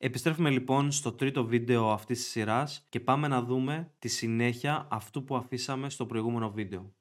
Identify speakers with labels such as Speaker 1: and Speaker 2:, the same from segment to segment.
Speaker 1: Επιστρέφουμε λοιπόν στο τρίτο βίντεο αυτής της σειράς και πάμε να δούμε τη συνέχεια αυτού που αφήσαμε στο προηγούμενο βίντεο.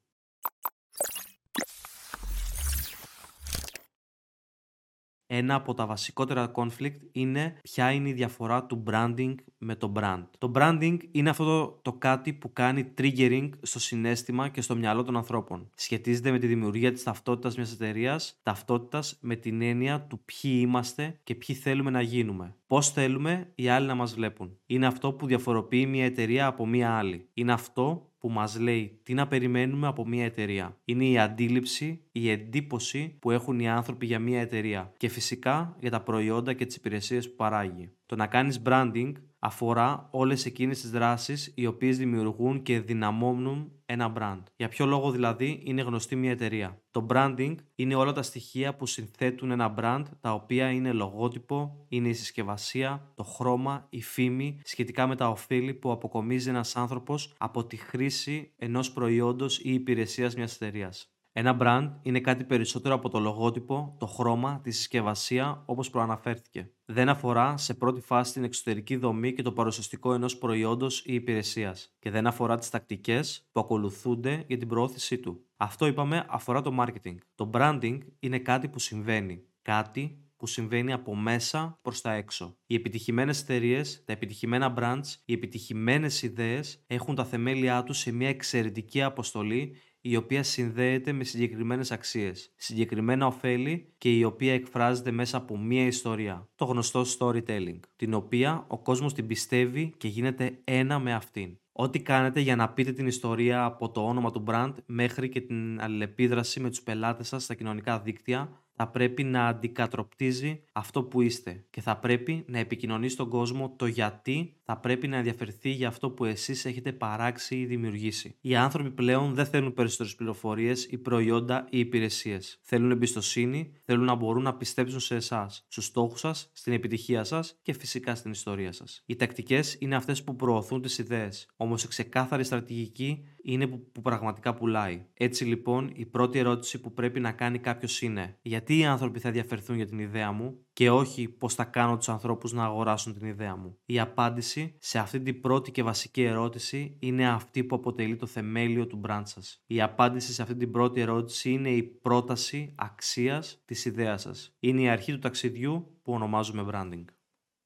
Speaker 1: ένα από τα βασικότερα conflict είναι ποια είναι η διαφορά του branding με το brand. Το branding είναι αυτό το, το κάτι που κάνει triggering στο συνέστημα και στο μυαλό των ανθρώπων. Σχετίζεται με τη δημιουργία της ταυτότητας μιας εταιρείας, ταυτότητας με την έννοια του ποιοι είμαστε και ποιοι θέλουμε να γίνουμε. Πώς θέλουμε οι άλλοι να μας βλέπουν. Είναι αυτό που διαφοροποιεί μια εταιρεία από μια άλλη. Είναι αυτό που μας λέει τι να περιμένουμε από μια εταιρεία. Είναι η αντίληψη, η εντύπωση που έχουν οι άνθρωποι για μια εταιρεία και φυσικά για τα προϊόντα και τις υπηρεσίες που παράγει. Το να κάνεις branding αφορά όλες εκείνες τις δράσεις οι οποίες δημιουργούν και δυναμώνουν ένα brand. Για ποιο λόγο δηλαδή είναι γνωστή μια εταιρεία; Το branding είναι όλα τα στοιχεία που συνθέτουν ένα brand, τα οποία είναι λογότυπο, είναι η συσκευασία, το χρώμα, η φήμη, σχετικά με τα ωφέλη που αποκομίζει ένας άνθρωπος από τη χρήση ενός προϊόντος ή υπηρεσίας μιας εταιρείας. Ένα brand είναι κάτι περισσότερο από το λογότυπο, το χρώμα, τη συσκευασία όπως προαναφέρθηκε. Δεν αφορά σε πρώτη φάση την εξωτερική δομή και το παρουσιαστικό ενός προϊόντος ή υπηρεσίας και δεν αφορά τις τακτικές που ακολουθούνται για την προώθησή του. Αυτό είπαμε αφορά το marketing. Το branding είναι κάτι που συμβαίνει. Κάτι που συμβαίνει από μέσα προς τα έξω. Οι επιτυχημένες εταιρείες, τα επιτυχημένα brands, οι επιτυχημένες ιδέες έχουν τα θεμέλια τους σε μια εξαιρετική αποστολή η οποία συνδέεται με συγκεκριμένες αξίες, συγκεκριμένα ωφέλη και η οποία εκφράζεται μέσα από μία ιστορία, το γνωστό storytelling, την οποία ο κόσμος την πιστεύει και γίνεται ένα με αυτήν. Ό,τι κάνετε για να πείτε την ιστορία από το όνομα του brand μέχρι και την αλληλεπίδραση με τους πελάτες σας στα κοινωνικά δίκτυα θα πρέπει να αντικατροπτίζει αυτό που είστε και θα πρέπει να επικοινωνεί στον κόσμο το γιατί θα πρέπει να ενδιαφερθεί για αυτό που εσείς έχετε παράξει ή δημιουργήσει. Οι άνθρωποι πλέον δεν θέλουν περισσότερες πληροφορίες ή προϊόντα ή υπηρεσίες. Θέλουν εμπιστοσύνη, θέλουν να μπορούν να πιστέψουν σε εσάς, στους στόχους σας, στην επιτυχία σας και φυσικά στην ιστορία σας. Οι τακτικές είναι αυτές που προωθούν τις ιδέες, όμως η ξεκάθαρη στρατηγική είναι που, που πραγματικά πουλάει. Έτσι λοιπόν, η πρώτη ερώτηση που πρέπει να κάνει κάποιος είναι γιατί οι άνθρωποι θα ενδιαφερθούν για την ιδέα μου και όχι πώς θα κάνω τους ανθρώπους να αγοράσουν την ιδέα μου; Η απάντηση σε αυτή την πρώτη και βασική ερώτηση είναι αυτή που αποτελεί το θεμέλιο του brand σας. Η απάντηση σε αυτή την πρώτη ερώτηση είναι η πρόταση αξίας της ιδέας σας. Είναι η αρχή του ταξιδιού που ονομάζουμε branding.